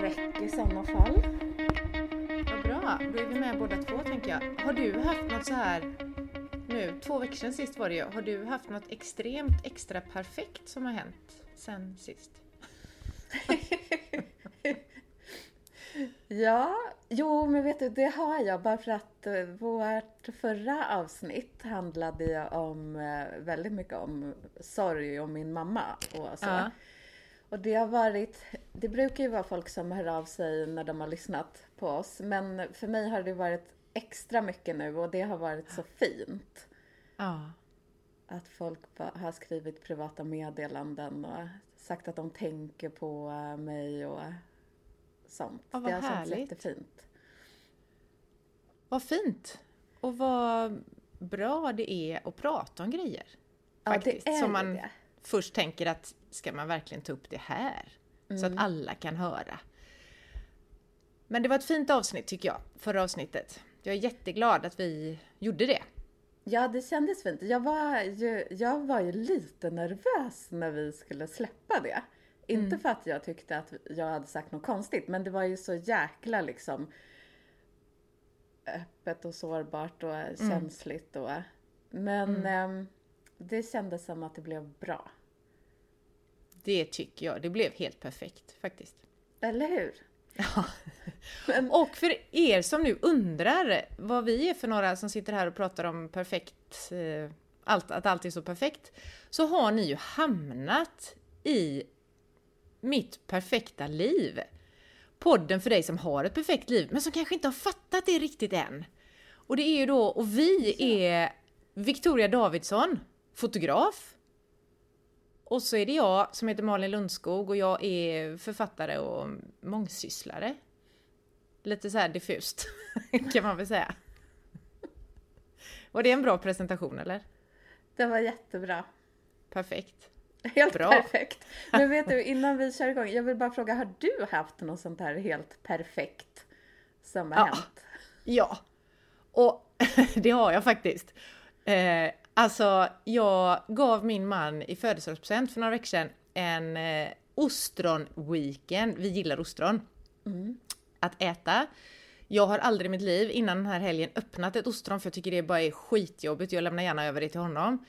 räck i sådana fall. Vad bra, då är vi med båda två tänker jag. Har du haft något så här nu, två veckor sedan sist var det ju. Har du haft något extremt extra perfekt som har hänt sen sist? ja, jo men vet du, det har jag. Bara för att eh, vårt förra avsnitt handlade ju om eh, väldigt mycket om sorg och min mamma och så. Ja. Och det har varit, det brukar ju vara folk som hör av sig när de har lyssnat på oss. Men för mig har det varit extra mycket nu och det har varit så fint. Ja. Att folk har skrivit privata meddelanden och sagt att de tänker på eh, mig och sånt. Ja, vad det har känts jättefint. Vad fint! Och vad bra det är att prata om grejer. Ja, Faktiskt. det är Som man det. Först tänker att ska man verkligen ta upp det här? Så Mm. att alla kan höra. Men det var ett fint avsnitt tycker jag, förra avsnittet. Jag är jätteglad att vi gjorde det. Ja, det kändes fint. Jag var, ju, jag var ju lite nervös när vi skulle släppa det. Inte Mm. för att jag tyckte att jag hade sagt något konstigt, men det var ju så jäkla liksom öppet och sårbart och Mm. känsligt och... Men ehm, det kändes som att det blev bra. Det tycker jag. Det blev helt perfekt faktiskt. Eller hur? Ja. Och för er som nu undrar vad vi är för några som sitter här och pratar om perfekt, eh, allt, att allt är så perfekt, så har ni ju hamnat i mitt perfekta liv. Podden för dig som har ett perfekt liv, men som kanske inte har fattat det riktigt än. Och det är ju då, och vi är Victoria Davidsson, fotograf. Och så är det jag som heter Malin Lundskog och jag är författare och mångsysslare. Lite så här diffust kan man väl säga. Var det en bra presentation eller? Det var jättebra. Perfekt. Helt Bra. perfekt. Men vet du, innan vi kör igång, jag vill bara fråga, har du haft något sånt här helt perfekt som har Ja. hänt? Ja, och det har jag faktiskt. Eh, alltså, jag gav min man i födelsedagspresent för några veckor sedan en eh, ostron-weekend. Vi gillar ostron. Att äta. Jag har aldrig i mitt liv innan den här helgen öppnat ett ostron för jag tycker det bara är skitjobbigt. Jag lämnar gärna över det till honom.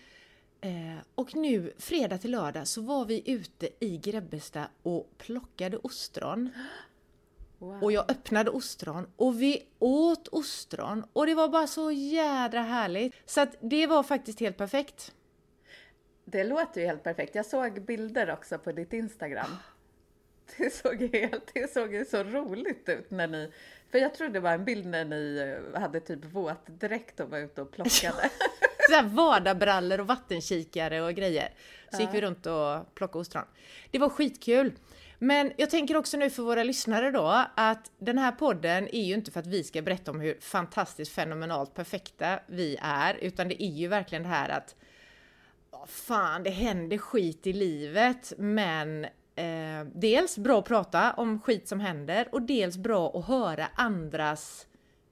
Eh, och nu, fredag till lördag, så var vi ute i Grebbestad och plockade ostron. Wow. Och jag öppnade ostron och vi åt ostron och det var bara så jädra härligt. Så att det var faktiskt helt perfekt. Det låter ju helt perfekt. Jag såg bilder också på ditt Instagram. Det såg helt, det såg ju så roligt ut när ni, för jag tror det var en bild när ni eh, hade typ våtdräkt och var ute och plockade. Så vardagsbrallor och vattenkikare och grejer. Så gick vi runt och plockade ostron. Det var skitkul. Men jag tänker också nu för våra lyssnare då att den här podden är ju inte för att vi ska berätta om hur fantastiskt fenomenalt perfekta vi är, utan det är ju verkligen det här att fan, det händer skit i livet, men eh, dels bra att prata om skit som händer och dels bra att höra andras,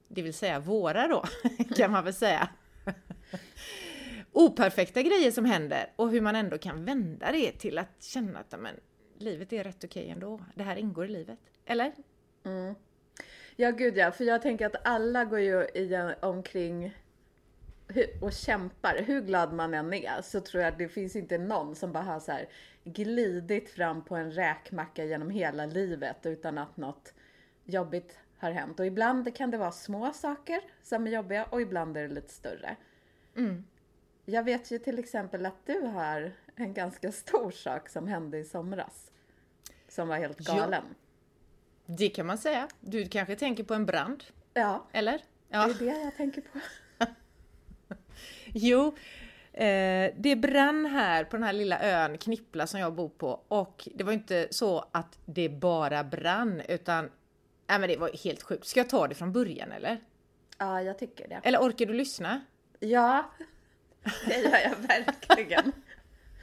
det vill säga våra då, kan man väl säga. Operfekta grejer som händer och hur man ändå kan vända det till att känna att men, livet är rätt okej ändå. Det här ingår i livet. Eller? Ja, gud ja, för jag tänker att alla går ju i, omkring och kämpar. Hur glad man än är så tror jag att det finns inte någon som bara har så här glidit fram på en räkmacka genom hela livet utan att något jobbigt har hänt. Och ibland kan det vara små saker som är jobbiga och ibland är det lite större. Jag vet ju till exempel att du har en ganska stor sak som hände i somras. Som var helt Ja. galen. Det kan man säga. Du kanske tänker på en brand? Ja, Eller? det Ja. är det jag tänker på. Jo, eh, det brann här på den här lilla ön Knippla som jag bor på och det var inte så att det bara brann utan Nej men det var helt sjukt. Ska jag ta det från början eller? Ja, jag tycker det. Eller orkar du lyssna? Ja, det gör jag verkligen.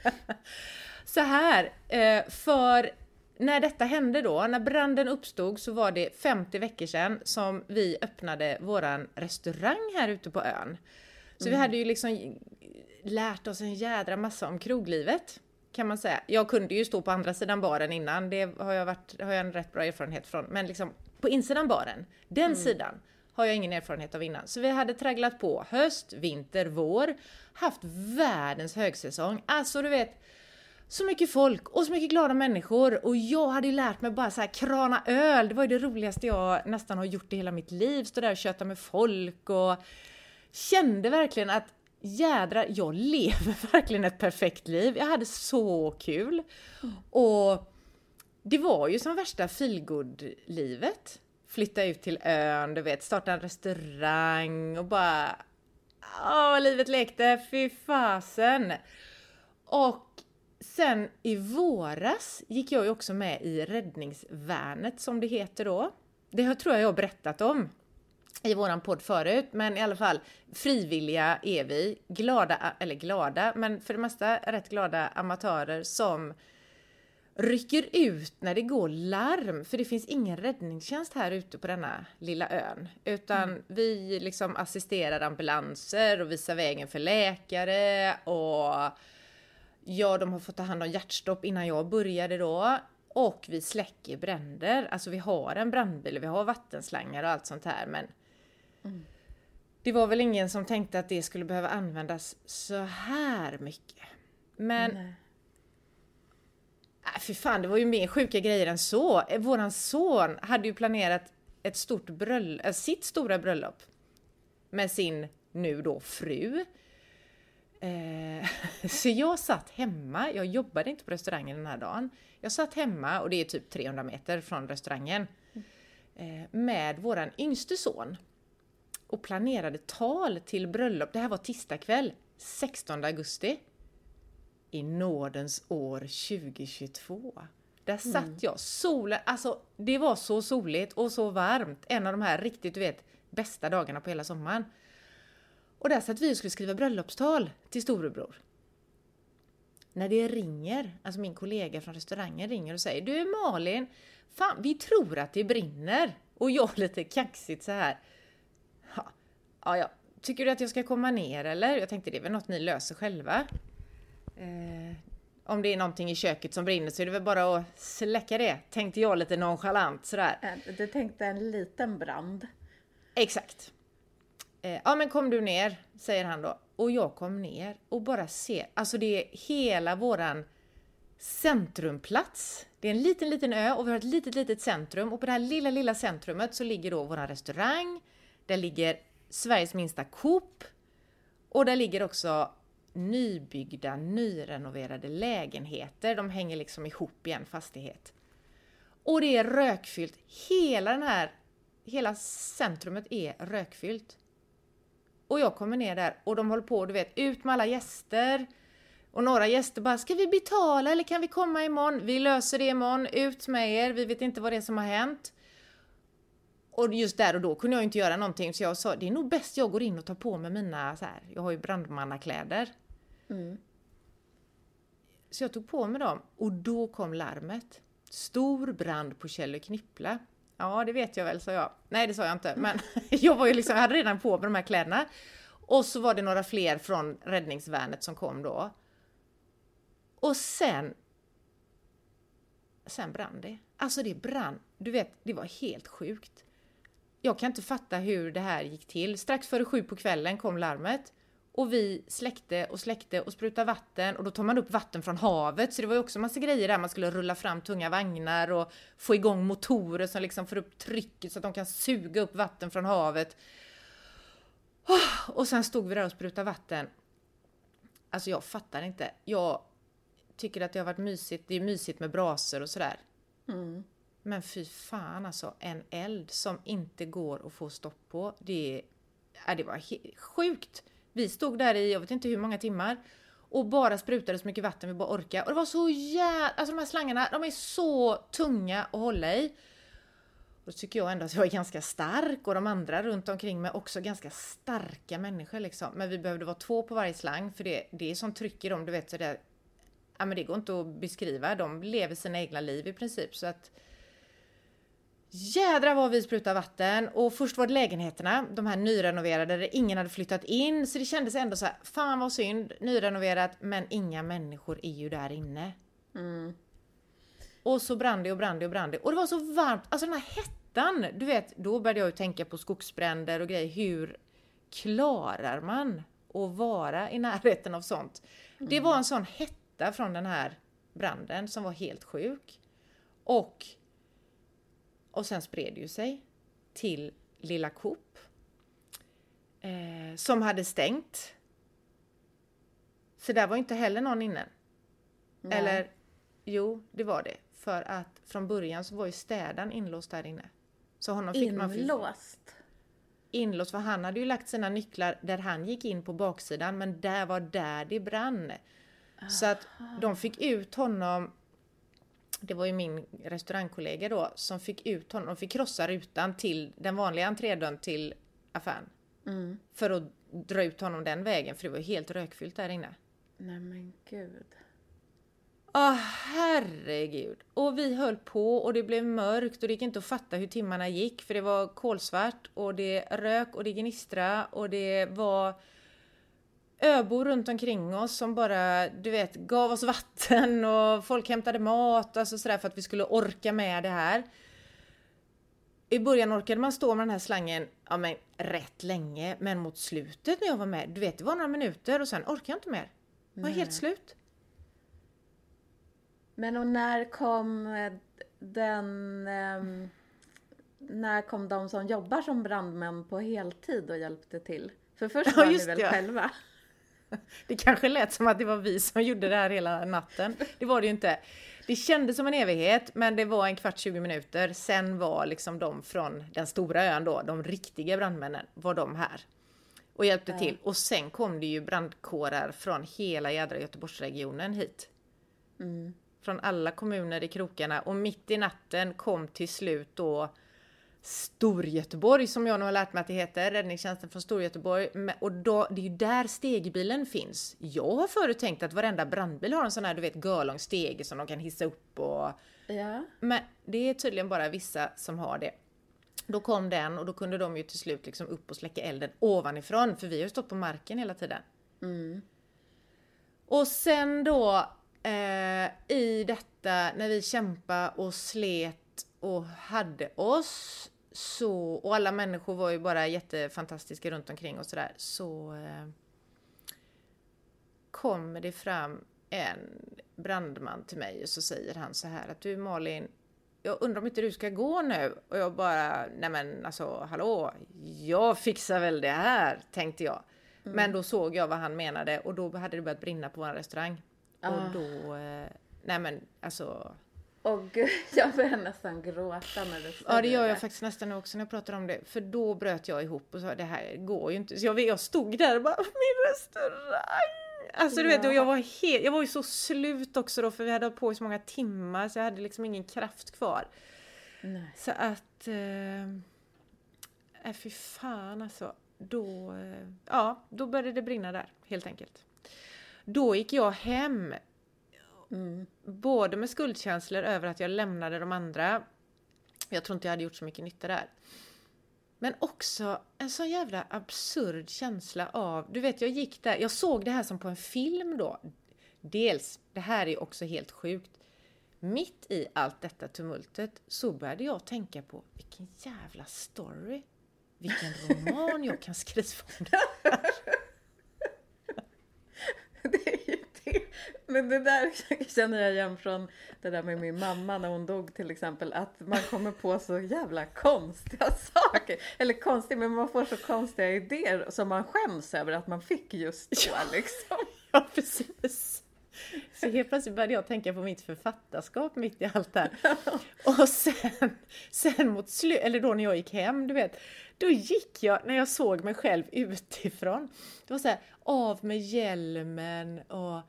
Så här, eh, för när detta hände då, när branden uppstod så var det 50 veckor sedan som vi öppnade våran restaurang här ute på ön. Så vi hade ju liksom lärt oss en jädra massa om kroglivet. kan man säga. Jag kunde ju stå på andra sidan baren innan, det har jag, varit, har jag en rätt bra erfarenhet från. Men liksom på insidan baren, den mm. sidan, har jag ingen erfarenhet av innan. Så vi hade tragglat på höst, vinter, vår, haft världens högsäsong. Alltså du vet, så mycket folk och så mycket glada människor och jag hade ju lärt mig bara så här krana öl. Det var ju det roligaste jag nästan har gjort i hela mitt liv. Stå där och köta med folk och kände verkligen att jädra, jag lever verkligen ett perfekt liv. Jag hade så kul. Mm. Och det var ju som värsta feelgood-livet. Flytta ut till ön, du vet, starta en restaurang och bara... Åh, livet lekte, fy fasen! Och sen i våras gick jag ju också med i räddningsvärnet som det heter då. Det tror jag jag har berättat om i våran podd förut, men i alla fall frivilliga är vi. Glada, eller glada, men för det mesta rätt glada amatörer som rycker ut när det går larm, för det finns ingen räddningstjänst här ute på denna lilla ön. Utan mm. vi liksom assisterar ambulanser och visar vägen för läkare och ja, de har fått ta hand om hjärtstopp innan jag började då. Och vi släcker bränder. Alltså vi har en brandbil, vi har vattenslangar och allt sånt här men mm. Det var väl ingen som tänkte att det skulle behöva användas så här mycket. Men Nej. Äh, för fan, det var ju mer sjuka grejer än så. Eh, våran son hade ju planerat ett stort bröllop, äh, eh, sitt stora bröllop med sin nu då fru. Eh, så jag satt hemma, jag jobbade inte på restaurangen den här dagen. Jag satt hemma, och det är typ 300 meter från restaurangen, eh, med våran yngste son. Och planerade tal till bröllop. Det här var tisdag kväll, 16 augusti i nådens år 2022. Där satt mm. jag, solen, alltså det var så soligt och så varmt. En av de här riktigt, du vet, bästa dagarna på hela sommaren. Och där satt vi och skulle skriva bröllopstal till storebror. När det ringer, alltså min kollega från restaurangen ringer och säger Du Malin, fan vi tror att det brinner. Och jag lite kaxigt så här. Ja, ja, tycker du att jag ska komma ner eller? Jag tänkte det är väl något ni löser själva. Eh, om det är någonting i köket som brinner så är det väl bara att släcka det, tänkte jag lite nonchalant sådär. Du tänkte en liten brand? Exakt. Eh, ja men kom du ner, säger han då. Och jag kom ner och bara ser, alltså det är hela våran centrumplats. Det är en liten, liten ö och vi har ett litet, litet centrum och på det här lilla, lilla centrumet så ligger då våran restaurang, där ligger Sveriges minsta Coop och där ligger också nybyggda, nyrenoverade lägenheter. De hänger liksom ihop i en fastighet. Och det är rökfyllt. Hela den här, hela centrumet är rökfyllt. Och jag kommer ner där och de håller på, du vet, ut med alla gäster. Och några gäster bara, ska vi betala eller kan vi komma imorgon? Vi löser det imorgon, ut med er, vi vet inte vad det är som har hänt. Och just där och då kunde jag inte göra någonting så jag sa, det är nog bäst jag går in och tar på mig mina, så här, jag har ju brandmannakläder. Mm. Så jag tog på mig dem och då kom larmet. Stor brand på Kjell Knippla. Ja, det vet jag väl, sa jag. Nej, det sa jag inte, men jag var ju liksom, jag hade redan på mig de här kläderna. Och så var det några fler från räddningsvärnet som kom då. Och sen... Sen brann det. Alltså det brann. Du vet, det var helt sjukt. Jag kan inte fatta hur det här gick till. Strax före sju på kvällen kom larmet. Och vi släckte och släckte och sprutade vatten och då tar man upp vatten från havet så det var ju också massa grejer där man skulle rulla fram tunga vagnar och få igång motorer som liksom får upp trycket så att de kan suga upp vatten från havet. Och sen stod vi där och sprutade vatten. Alltså jag fattar inte. Jag tycker att det har varit mysigt. Det är mysigt med braser och sådär. Mm. Men fy fan alltså, en eld som inte går att få stopp på. Det, äh, det var sjukt. Vi stod där i, jag vet inte hur många timmar och bara sprutade så mycket vatten vi bara orkade. Och det var så jävla... Alltså de här slangarna, de är så tunga att hålla i. Och då tycker jag ändå att jag är ganska stark och de andra runt omkring mig också ganska starka människor liksom. Men vi behövde vara två på varje slang för det, det är sånt tryck i dem, du vet så det... Ja men det går inte att beskriva, de lever sina egna liv i princip så att... Jädrar vad vi sprutar vatten. Och först var det lägenheterna, de här nyrenoverade där ingen hade flyttat in. Så det kändes ändå så här, fan vad synd, nyrenoverat men inga människor är ju där inne. Och så brann det och brann det och brann det. Och det var så varmt, alltså den här hettan, du vet, då började jag ju tänka på skogsbränder och grejer, hur klarar man att vara i närheten av sånt? Det var en sån hetta från den här branden som var helt sjuk. Och och sen spred det ju sig till Lilla Coop. Eh, som hade stängt. Så där var inte heller någon inne. Nej. Eller jo, det var det. För att från början så var ju städaren inlåst där inne. Så honom fick man Inlåst. inlåst för han hade ju lagt sina nycklar där han gick in på baksidan men där var där det brann. Så att de fick ut honom det var ju min restaurangkollega då som fick ut honom, de fick krossa rutan till den vanliga entrédörren till affären. Mm. För att dra ut honom den vägen för det var ju helt rökfyllt där inne. Nej men gud. Åh herregud! Och vi höll på och det blev mörkt och det gick inte att fatta hur timmarna gick för det var kolsvart och det rök och det gnistra och det var öbor runt omkring oss som bara, du vet, gav oss vatten och folk hämtade mat, alltså sådär för att vi skulle orka med det här. I början orkade man stå med den här slangen, ja men rätt länge, men mot slutet när jag var med, du vet det var några minuter och sen orkade jag inte mer. Det var helt slut. Men och när kom eh, den... ehm, när kom de som jobbar som brandmän på heltid och hjälpte till? För först Ja, var ni just väl ja. själva? Det kanske lät som att det var vi som gjorde det här hela natten. Det var det ju inte. Det kändes som en evighet, men det var en kvart, 20 minuter. Sen var liksom de från den stora ön då, de riktiga brandmännen, var de här. Och hjälpte Ja. till. Och sen kom det ju brandkårar från hela jädra Göteborgsregionen hit. Mm. Från alla kommuner i krokarna. Och mitt i natten kom till slut då Storgöteborg som jag nu har lärt mig att det heter, räddningstjänsten från Storgöteborg. Och då, det är ju där stegbilen finns. Jag har förut tänkt att varenda brandbil har en sån här, du vet, görlång stege som de kan hissa upp och... Ja. Men det är tydligen bara vissa som har det. Då kom den och då kunde de ju till slut liksom upp och släcka elden ovanifrån, för vi har ju stått på marken hela tiden. Mm. Och sen då eh, i detta när vi kämpade och slet och hade oss så, och alla människor var ju bara jättefantastiska runt omkring och sådär, så eh, kommer det fram en brandman till mig och så säger han så här att du Malin, jag undrar om inte du ska gå nu? Och jag bara, nej men alltså hallå, jag fixar väl det här, tänkte jag. Men då såg jag vad han menade och då hade det börjat brinna på vår restaurang. Ah. Och då, eh, nej men alltså, Och gud, jag börjar nästan gråta när du säger ja det gör jag faktiskt nästan nu också när jag pratar om det. För då bröt jag ihop och sa det här går ju inte. Så jag, jag stod där och bara, min restaurang! Alltså du vet, och jag var helt, jag var ju så slut också då för vi hade hållit på i så många timmar så jag hade liksom ingen kraft kvar. Nej. Så att... Eh, äh, fy fan alltså. Då, eh, ja, då började det brinna där, helt enkelt. Då gick jag hem, Mm. både med skuldkänslor över att jag lämnade de andra. Jag tror inte jag hade gjort så mycket nytta där. Men också en sån jävla absurd känsla av, du vet jag gick där, jag såg det här som på en film då. Dels, det här är också helt sjukt. Mitt i allt detta tumultet så började jag tänka på vilken jävla story, vilken roman jag kan skriva om det. här är ju det. Men det där känner jag igen från det där med min mamma när hon dog till exempel. Att man kommer på så jävla konstiga saker. Eller konstiga, men man får så konstiga idéer som man skäms över att man fick just då liksom. Ja, precis. Så helt plötsligt började jag tänka på mitt författarskap mitt i allt det här. Och sen, sen mot slut, eller då när jag gick hem, du vet, då gick jag, när jag såg mig själv utifrån, det var så här, av med hjälmen och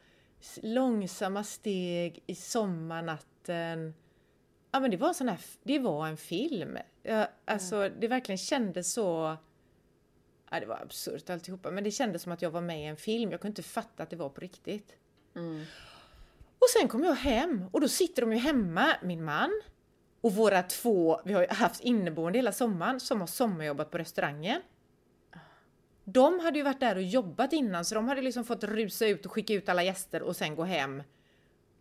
långsamma steg i sommarnatten. Ja men det var sån här, det var en film. Jag, alltså det verkligen kändes så Ja, det var absurt alltihopa, men det kändes som att jag var med i en film. Jag kunde inte fatta att det var på riktigt. Mm. Och sen kom jag hem och då sitter de ju hemma, min man Och våra två, vi har ju haft inneboende hela sommaren, som har sommarjobbat på restaurangen. De hade ju varit där och jobbat innan så de hade liksom fått rusa ut och skicka ut alla gäster och sen gå hem.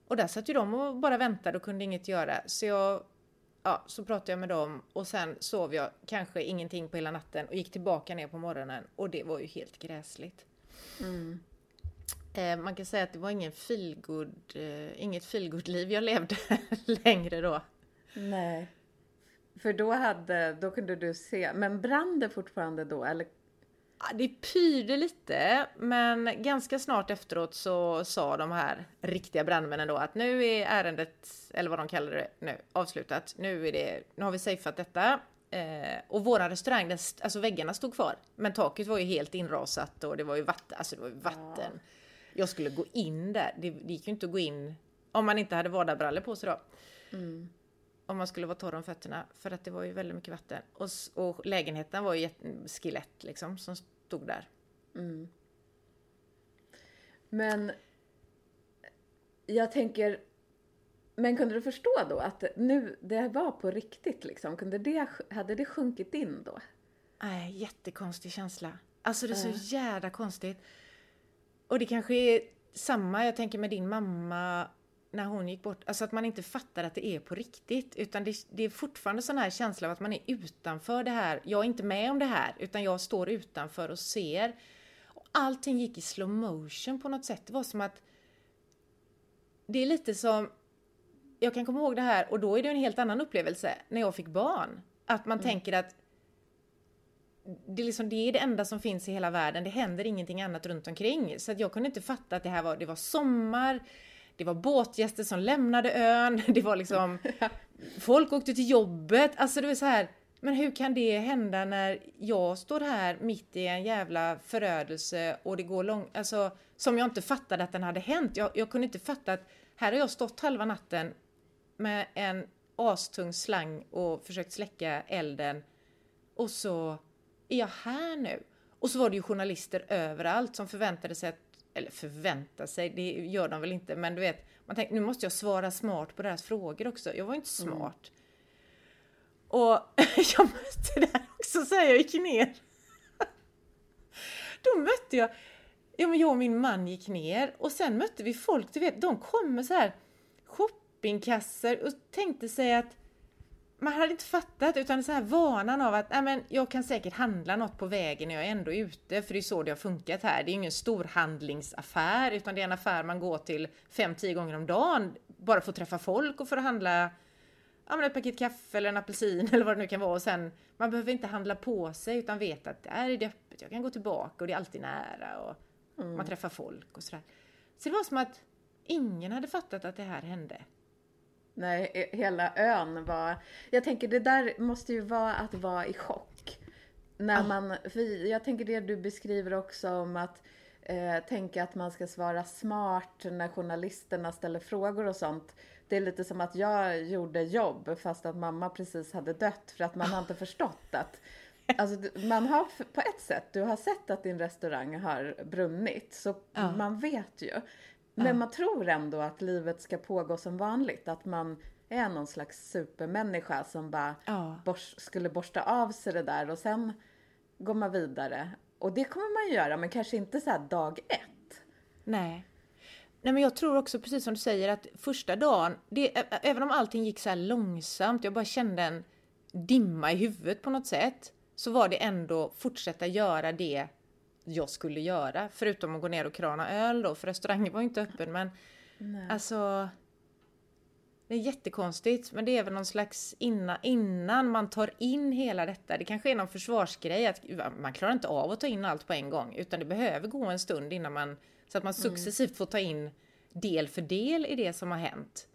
Och där satt ju de och bara väntade och kunde inget göra. Så jag, ja, så pratade jag med dem och sen sov jag kanske ingenting på hela natten och gick tillbaka ner på morgonen och det var ju helt gräsligt. Mm. Eh, man kan säga att det var ingen feelgood, eh, inget feelgood-liv jag levde längre då. Nej. För då hade, då kunde du se, men brann det fortfarande då eller? Ja, Det pyrde lite, men ganska snart efteråt så sa de här riktiga brandmännen då att nu är ärendet, eller vad de kallar det nu, avslutat. Nu, är det, nu har vi safeat detta. Eh, och våran restaurang, den, alltså väggarna stod kvar. Men taket var ju helt inrasat och det var ju vatten. Alltså det var ju vatten. Jag skulle gå in där. Det, det gick ju inte att gå in om man inte hade vardagsbrallor på sig då. Om man skulle vara torr om fötterna. För att det var ju väldigt mycket vatten. Och, och lägenheten var ju ett skelett liksom som stod där. Men jag tänker, men kunde du förstå då att nu, det var på riktigt liksom? Kunde det, hade det sjunkit in då? Nej, jättekonstig känsla. Alltså det är så jävla konstigt. Och det kanske är samma, jag tänker med din mamma när hon gick bort. Alltså att man inte fattar att det är på riktigt. Utan det, det är fortfarande sån här känsla av att man är utanför det här. Jag är inte med om det här, utan jag står utanför och ser. Och allting gick i slow motion på något sätt. Det var som att... Det är lite som... Jag kan komma ihåg det här, och då är det en helt annan upplevelse, när jag fick barn. Att man tänker att det är, liksom, det är det enda som finns i hela världen. Det händer ingenting annat runt omkring. Så att jag kunde inte fatta att det här var, det var sommar, det var båtgäster som lämnade ön, det var liksom folk åkte till jobbet. Alltså det var så här, men hur kan det hända när jag står här mitt i en jävla förödelse och det går långt, alltså som jag inte fattade att den hade hänt. Jag, jag kunde inte fatta att här har jag stått halva natten med en astung slang och försökt släcka elden och så är jag här nu. Och så var det ju journalister överallt som förväntade sig att, eller förvänta sig, det gör de väl inte, men du vet, man tänkte nu måste jag svara smart på deras frågor också. Jag var inte smart. Och jag mötte där också så här, jag gick ner. Då mötte jag, ja men jag och min man gick ner och sen mötte vi folk, du vet, de kom med så här shoppingkassor och tänkte sig att man hade inte fattat utan så här vanan av att nej men, jag kan säkert handla något på vägen när jag är ändå ute för det är så det har funkat här. Det är ingen storhandlingsaffär utan det är en affär man går till 5-10 gånger om dagen bara för att träffa folk och för att handla ja, men ett paket kaffe eller en apelsin eller vad det nu kan vara och sen man behöver inte handla på sig utan veta att där är det öppet, jag kan gå tillbaka och det är alltid nära och man träffar folk och sådär. Så det var som att ingen hade fattat att det här hände. E- hela ön var... Jag tänker det där måste ju vara att vara i chock. När man, för jag tänker det du beskriver också om att eh, tänka att man ska svara smart när journalisterna ställer frågor och sånt. Det är lite som att jag gjorde jobb fast att mamma precis hade dött för att man har inte förstått att Alltså, man har på ett sätt, du har sett att din restaurang har brunnit, så Ja. man vet ju. Men man tror ändå att livet ska pågå som vanligt, att man är någon slags supermänniska som bara Ja. bors- skulle borsta av sig det där och sen går man vidare. Och det kommer man ju göra, men kanske inte så här dag ett. Nej. Nej men jag tror också precis som du säger att första dagen, det, även om allting gick så här långsamt, jag bara kände en dimma i huvudet på något sätt, så var det ändå fortsätta göra det jag skulle göra. Förutom att gå ner och krana öl då, för restaurangen var ju inte öppen men alltså det är jättekonstigt, men det är väl någon slags innan, innan man tar in hela detta. Det kanske är någon försvarsgrej att man klarar inte av att ta in allt på en gång, utan det behöver gå en stund innan man så att man successivt får ta in del för del i det som har hänt.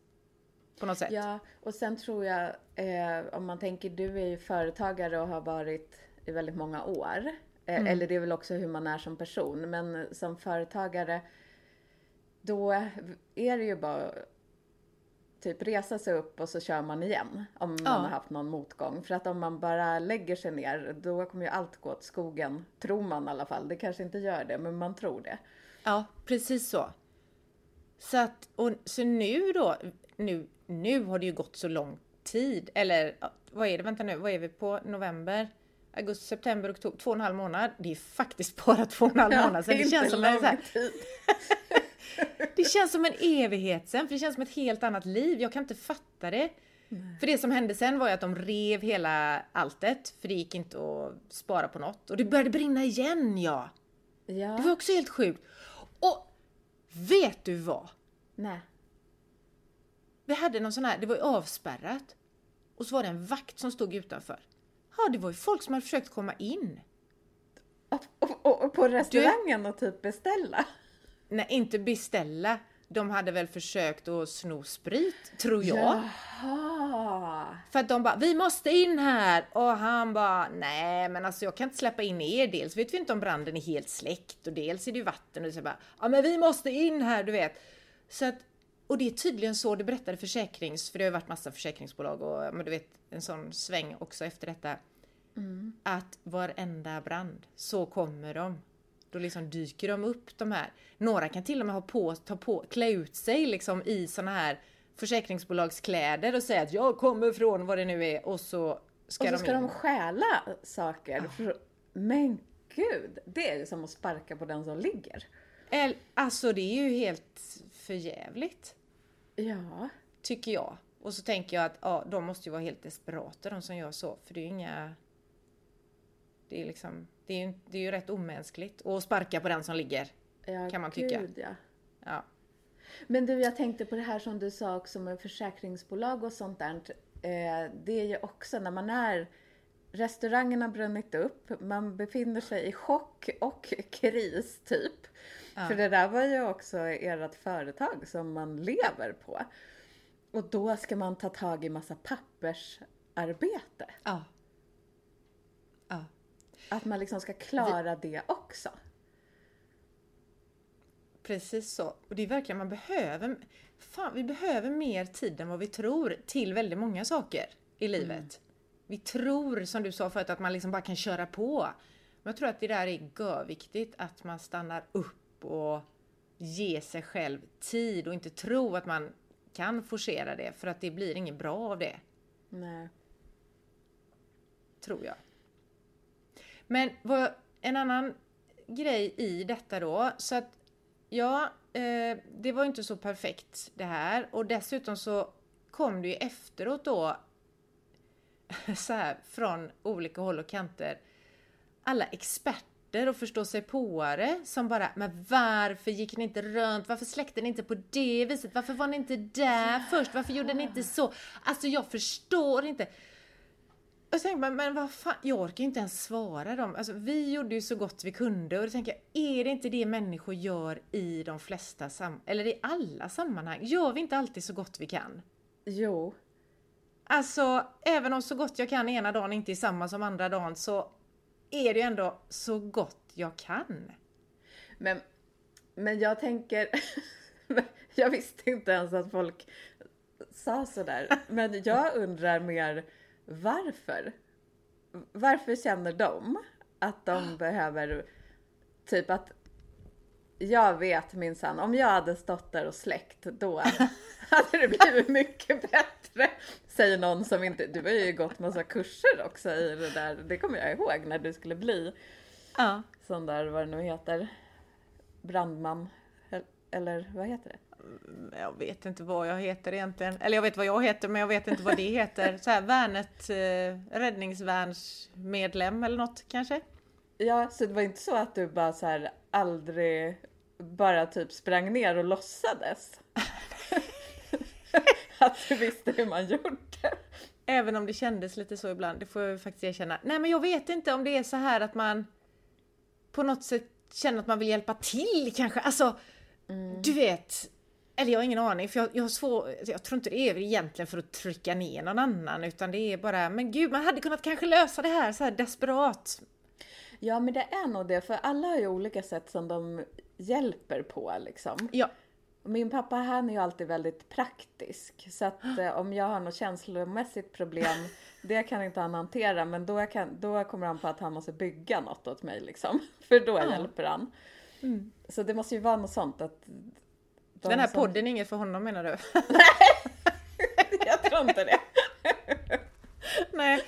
På något sätt. Ja, och sen tror jag, eh, om man tänker, du är ju företagare och har varit i väldigt många år. Eh, Eller det är väl också hur man är som person. Men som företagare, då är det ju bara typ resa sig upp och så kör man igen. Om man Ja. har haft någon motgång. För att om man bara lägger sig ner, då kommer ju allt gå åt skogen. Tror man i alla fall. Det kanske inte gör det, men man tror det. Ja, precis så. Så att, och, så nu då, nu, nu har det ju gått så långt tid. Eller vad är det, vänta nu, vad är vi på? November? Augusti, september, oktober, två och en halv månad. Det är faktiskt bara två och en halv månad sedan. Det, känns som en, så här, det känns som en evighet sen, för det känns som ett helt annat liv. Jag kan inte fatta det. Nej. För det som hände sen var ju att de rev hela alltet, för det gick inte att spara på något. Och det började brinna igen ja! ja. Det var också helt sjukt. Och vet du vad? Nej. Vi hade någon sån här, det var ju avspärrat. Och så var det en vakt som stod utanför. Ja, det var ju folk som hade försökt komma in. Och, och, och på restaurangen du... och typ beställa? Nej, inte beställa. De hade väl försökt att sno sprit, tror jag. Jaha. För att de bara, vi måste in här! Och han bara, nej men alltså jag kan inte släppa in er. Dels vet vi inte om branden är helt släckt och dels är det ju vatten och så bara, ja men vi måste in här, du vet. Så att, och det är tydligen så, det berättade försäkrings, för det har ju varit massa försäkringsbolag och men du vet en sån sväng också efter detta. Mm. Att varenda brand, så kommer de. Då liksom dyker de upp de här. Några kan till och med ha på, ta på, klä ut sig liksom i såna här försäkringsbolagskläder och säga att jag kommer från vad det nu är och så ska, och så de, ska de stjäla saker. Ja. Men gud, det är ju som att sparka på den som ligger. Alltså det är ju helt förjävligt. Ja. Tycker jag. Och så tänker jag att ja, de måste ju vara helt desperata de som gör så, för det är ju inga... Det är liksom, det är ju, det är ju rätt omänskligt att sparka på den som ligger. Ja, kan man tycka. Gud, ja. ja. Men du, jag tänkte på det här som du sa också med försäkringsbolag och sånt där. Eh, det är ju också när man är Restaurangen har brunnit upp, man befinner sig i chock och kris typ. Ja. För det där var ju också ert företag som man lever på. Och då ska man ta tag i massa pappersarbete. Ja. Ja. Att man liksom ska klara det också. Precis så. Och det är verkligen, man behöver, fan, vi behöver mer tid än vad vi tror till väldigt många saker i mm. livet. Mm. Vi tror, som du sa förut, att man liksom bara kan köra på. Men jag tror att det där är görviktigt, att man stannar upp och ger sig själv tid och inte tro att man kan forcera det, för att det blir inget bra av det. Nej. Tror jag. Men vad, en annan grej i detta då, så att ja, eh, det var inte så perfekt det här och dessutom så kom det ju efteråt då så här från olika håll och kanter alla experter och förstå sig påare som bara, men varför gick ni inte runt? Varför släckte ni inte på det viset? Varför var ni inte där först? Varför gjorde ni inte så? Alltså jag förstår inte. Och tänkte man, men vad fan, jag orkar inte ens svara dem. Alltså, vi gjorde ju så gott vi kunde och då tänker jag, är det inte det människor gör i de flesta sam eller i alla sammanhang? Gör vi inte alltid så gott vi kan? Jo. Alltså, även om så gott jag kan ena dagen inte är samma som andra dagen så är det ju ändå så gott jag kan. Men, men jag tänker, jag visste inte ens att folk sa sådär. Men jag undrar mer varför? Varför känner de att de behöver, typ att jag vet minsann, om jag hade stått där och släckt då hade det blivit mycket bättre. Säger någon som inte, du har ju gått massa kurser också i det där, det kommer jag ihåg när du skulle bli ja. sån där, vad det nu heter, brandman, eller vad heter det? jag vet inte vad jag heter egentligen. Eller jag vet vad jag heter men jag vet inte vad det heter. Så här, värnet, eh, räddningsvärnsmedlem eller något kanske? Ja, så det var inte så att du bara så här aldrig bara typ sprang ner och låtsades? att du visste hur man gjorde? Även om det kändes lite så ibland, det får jag faktiskt erkänna. Nej men jag vet inte om det är så här att man på något sätt känner att man vill hjälpa till kanske. Alltså, mm. du vet, eller jag har ingen aning, för jag, jag har svår, jag tror inte det är egentligen för att trycka ner någon annan, utan det är bara, men gud, man hade kunnat kanske lösa det här så här desperat. Ja, men det är nog det, för alla har ju olika sätt som de hjälper på liksom. Ja. Min pappa han är ju alltid väldigt praktisk, så att eh, om jag har något känslomässigt problem, det kan inte han hantera, men då, kan, då kommer han på att han måste bygga något åt mig liksom, för då ja. hjälper han. Mm. Så det måste ju vara något sånt att den här som... podden är inget för honom menar du? Nej, jag tror inte det. Nej.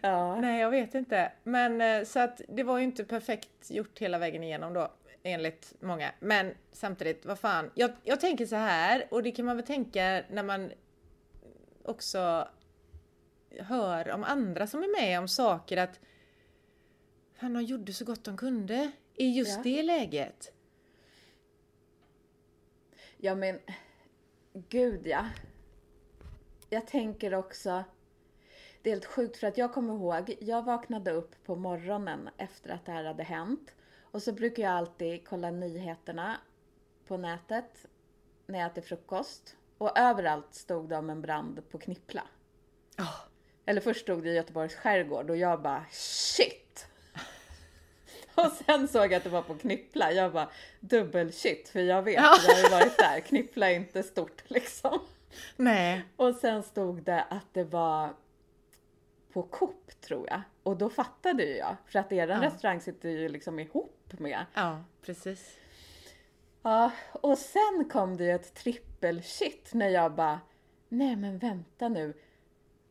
Ja. Nej, jag vet inte. Men eh, så att det var ju inte perfekt gjort hela vägen igenom då, enligt många. Men samtidigt, vad fan. Jag, jag tänker så här, och det kan man väl tänka när man också hör om andra som är med om saker att fan, de gjorde så gott de kunde i just Ja. det läget. Ja men, gud ja. Jag tänker också, det är helt sjukt för att jag kommer ihåg, jag vaknade upp på morgonen efter att det här hade hänt. Och så brukar jag alltid kolla nyheterna på nätet när jag äter frukost. Och överallt stod det om en brand på Knippla. Ja. Eller först stod det i Göteborgs skärgård och jag bara shit! Och sen såg jag att det var på Knippla. Jag bara dubbel shit för jag vet, Ja. jag har ju varit där. Knippla är inte stort liksom. Nej. Och sen stod det att det var på Coop tror jag. Och då fattade ju jag. För att eran Ja. restaurang sitter ju liksom ihop med. Ja, precis. Ja, och sen kom det ju ett trippel shit när jag bara, nej men vänta nu.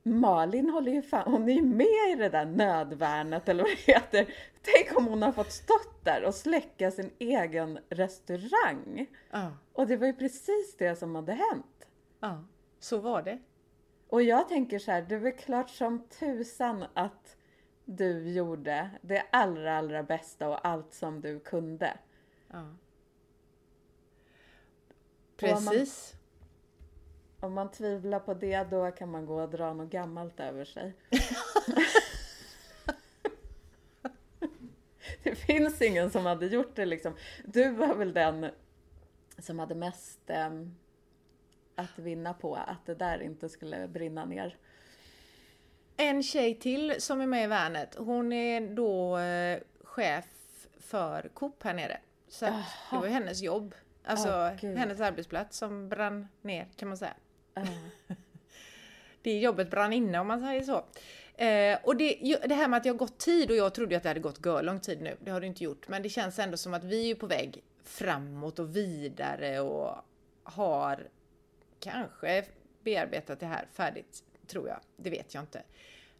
Malin håller ju fan, hon är ju med i det där nödvärnet eller vad det heter. Tänk om hon har fått stått där och släcka sin egen restaurang. Ja, Och det var ju precis det som hade hänt. ja. Så var det. Och jag tänker så här, det är väl klart som tusan att du gjorde det allra, allra bästa och allt som du kunde. Ja. Och om man- Precis. Om man tvivlar på det, då kan man gå och dra något gammalt över sig. det finns ingen som hade gjort det liksom. Du var väl den som hade mest ehm, att vinna på att det där inte skulle brinna ner. En tjej till som är med i Värnet, hon är då eh, chef för Coop här nere. Så att det var ju hennes jobb, alltså gud. hennes arbetsplats som brann ner kan man säga. Ja. Det jobbet brann inne om man säger så. Eh, och det, det här med att jag har gått tid och jag trodde att det hade gått gör lång tid nu, det har det inte gjort. Men det känns ändå som att vi är på väg framåt och vidare och har kanske bearbetat det här färdigt, tror jag. Det vet jag inte.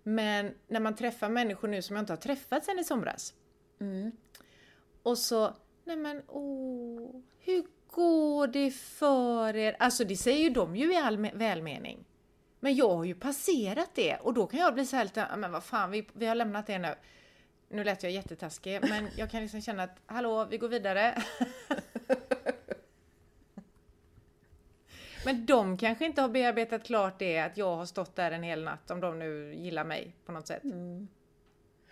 Men när man träffar människor nu som jag inte har träffat sedan i somras. Mm. Och så, nej men åh, hur går det för er? Alltså det säger ju de ju i all välmening. Men jag har ju passerat det och då kan jag bli så här lite, men vad fan, vi, vi har lämnat det nu. Nu lät jag jättetaskig, men jag kan liksom känna att, hallå, vi går vidare. Men de kanske inte har bearbetat klart det, att jag har stått där en hel natt, om de nu gillar mig på något sätt.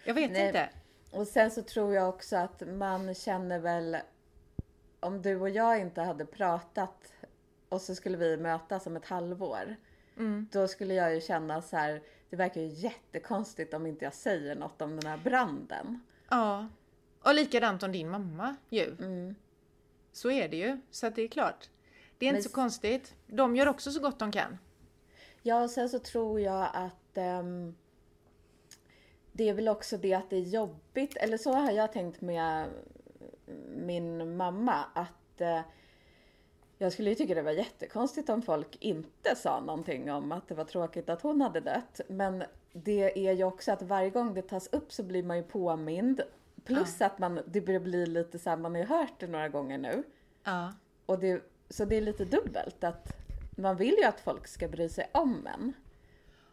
Jag vet Nej. inte. Och sen så tror jag också att man känner väl om du och jag inte hade pratat och så skulle vi mötas om ett halvår. Då skulle jag ju känna så här, det verkar ju jättekonstigt om inte jag säger något om den här branden. Ja. Och likadant om din mamma ju. Så är det ju. Så att det är klart. Det är Men inte så s- konstigt. De gör också så gott de kan. Ja, och sen så tror jag att ehm, det är väl också det att det är jobbigt, eller så har jag tänkt med min mamma, att eh, jag skulle ju tycka det var jättekonstigt om folk inte sa någonting om att det var tråkigt att hon hade dött. Men det är ju också att varje gång det tas upp så blir man ju påmind. Plus att man, det börjar bli lite så här, man har ju hört det några gånger nu. Ja. Och det, så det är lite dubbelt att man vill ju att folk ska bry sig om en.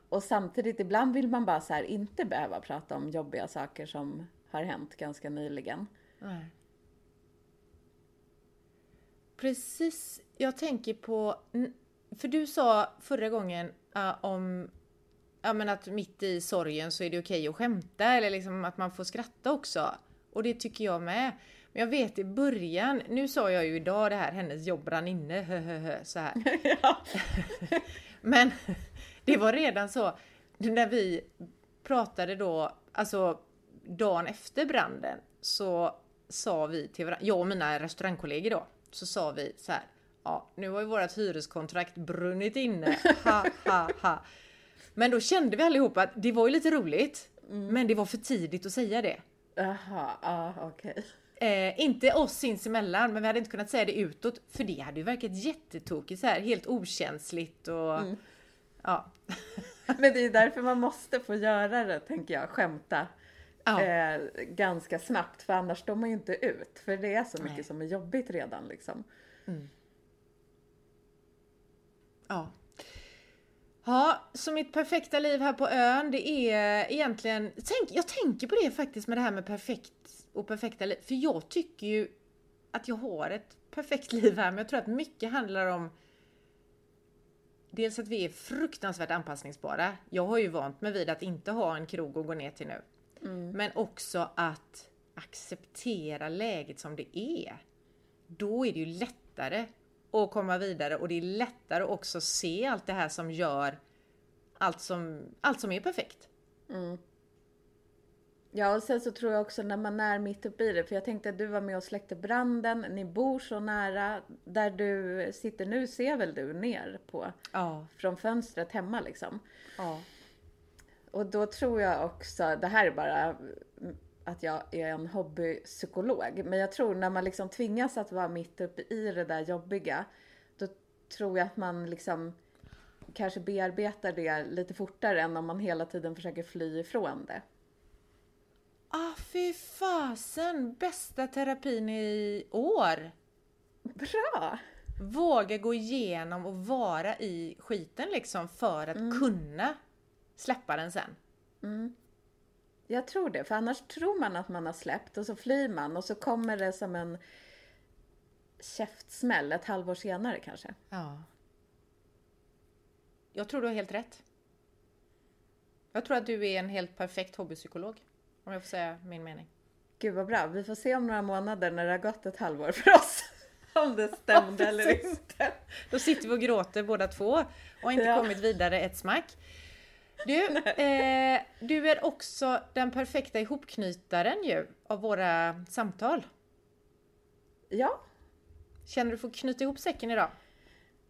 Och samtidigt ibland vill man bara så här inte behöva prata om jobbiga saker som har hänt ganska nyligen. Nej. Precis. Jag tänker på... För du sa förra gången uh, om ja, men att mitt i sorgen så är det okej att skämta eller liksom att man får skratta också. Och det tycker jag med. Men jag vet i början, nu sa jag ju idag det här, hennes jobb brann inne, hö, hö, hö, så här. ja. Men det var redan så, när vi pratade då, alltså dagen efter branden, så sa vi till varandra, jag och mina restaurangkollegor då, så sa vi så här, ja nu har ju vårt hyreskontrakt brunnit inne, ha ha ha. Men då kände vi allihopa att det var ju lite roligt, men det var för tidigt att säga det. Jaha, ja okej. Eh, inte oss sinsemellan, men vi hade inte kunnat säga det utåt, för det hade ju verkat jättetokigt så här, helt okänsligt och Ja. Men det är därför man måste få göra det, tänker jag, skämta. Ja. Eh, ganska snabbt, för annars står man ju inte ut. För det är så mycket Nej. som är jobbigt redan liksom. Ja. Ja, så mitt perfekta liv här på ön, det är egentligen... Tänk, jag tänker på det faktiskt med det här med perfekt och perfekta liv. För jag tycker ju att jag har ett perfekt liv här, men jag tror att mycket handlar om Dels att vi är fruktansvärt anpassningsbara. Jag har ju vant mig vid att inte ha en krog att gå ner till nu. Men också att acceptera läget som det är. Då är det ju lättare att komma vidare och det är lättare också se allt det här som gör allt som, allt som är perfekt. Ja, och sen så tror jag också när man är mitt uppe i det, för jag tänkte att du var med och släckte branden, ni bor så nära. Där du sitter nu ser väl du ner på, Ja. från fönstret hemma liksom. ja. Och då tror jag också, det här är bara att jag är en hobbypsykolog, men jag tror när man liksom tvingas att vara mitt uppe i det där jobbiga, då tror jag att man liksom kanske bearbetar det lite fortare än om man hela tiden försöker fly ifrån det. Ah, fy fasen! Bästa terapin i år! Bra! Våga gå igenom och vara i skiten liksom för att kunna släppa den sen. Jag tror det, för annars tror man att man har släppt och så flyr man och så kommer det som en käftsmäll ett halvår senare kanske. Ja. Jag tror du har helt rätt. Jag tror att du är en helt perfekt hobbypsykolog. Om jag får säga min mening. Gud vad bra, vi får se om några månader när det har gått ett halvår för oss. Om det stämde Ja, eller inte. Då sitter vi och gråter båda två och inte Ja. kommit vidare ett smack. Du, eh, du är också den perfekta ihopknytaren ju av våra samtal. Ja, Känner du för att knyta ihop säcken idag?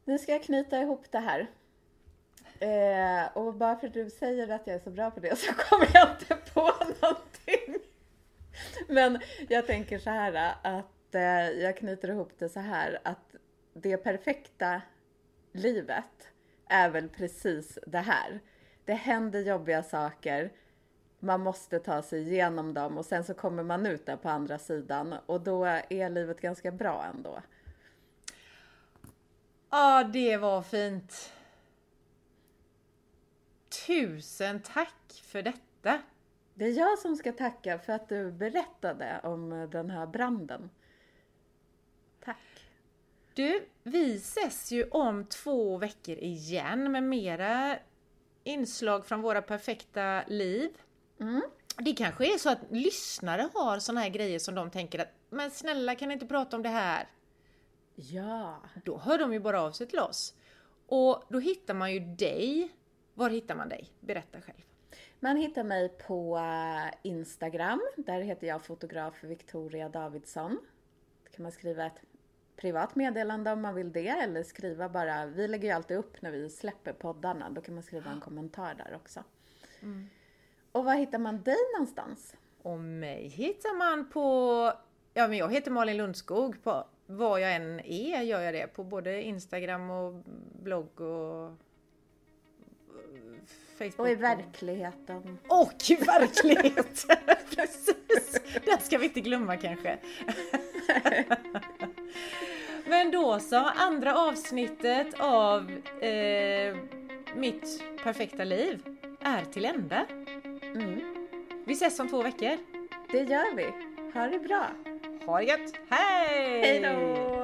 nu ska jag knyta ihop det här. Eh, och bara för att du säger att jag är så bra på det så kommer jag inte på någonting. Men jag tänker så här att eh, jag knyter ihop det så här att det perfekta livet är väl precis det här. Det händer jobbiga saker, man måste ta sig igenom dem och sen så kommer man ut där på andra sidan och då är livet ganska bra ändå. Ja, det var fint. Tusen tack för detta. Det är jag som ska tacka för att du berättade om den här branden. Tack. Du, vi ses ju om två veckor igen med mera inslag från våra perfekta liv. Det kanske är så att lyssnare har såna här grejer som de tänker att men snälla kan ni inte prata om det här? Ja. Då hör de ju bara av sig till oss. Och då hittar man ju dig. Var hittar man dig? Berätta själv. Man hittar mig på eh, Instagram. Där heter jag fotograf Victoria Davidsson. Då kan man skriva ett privat meddelande om man vill det eller skriva bara. Vi lägger ju alltid upp när vi släpper poddarna. Då kan man skriva en kommentar där också. Och var hittar man dig någonstans? Och mig hittar man på... Ja, men jag heter Malin Lundskog. På var jag än är gör jag det. På både Instagram och blogg och Facebook. Och i verkligheten? Och i verkligheten! Precis! Det ska vi inte glömma kanske. Men då så, andra avsnittet av eh, Mitt perfekta liv är till ända. Mm, Vi ses om två veckor. det gör vi. Ha det bra. Ha det gött! Hej! Hej då!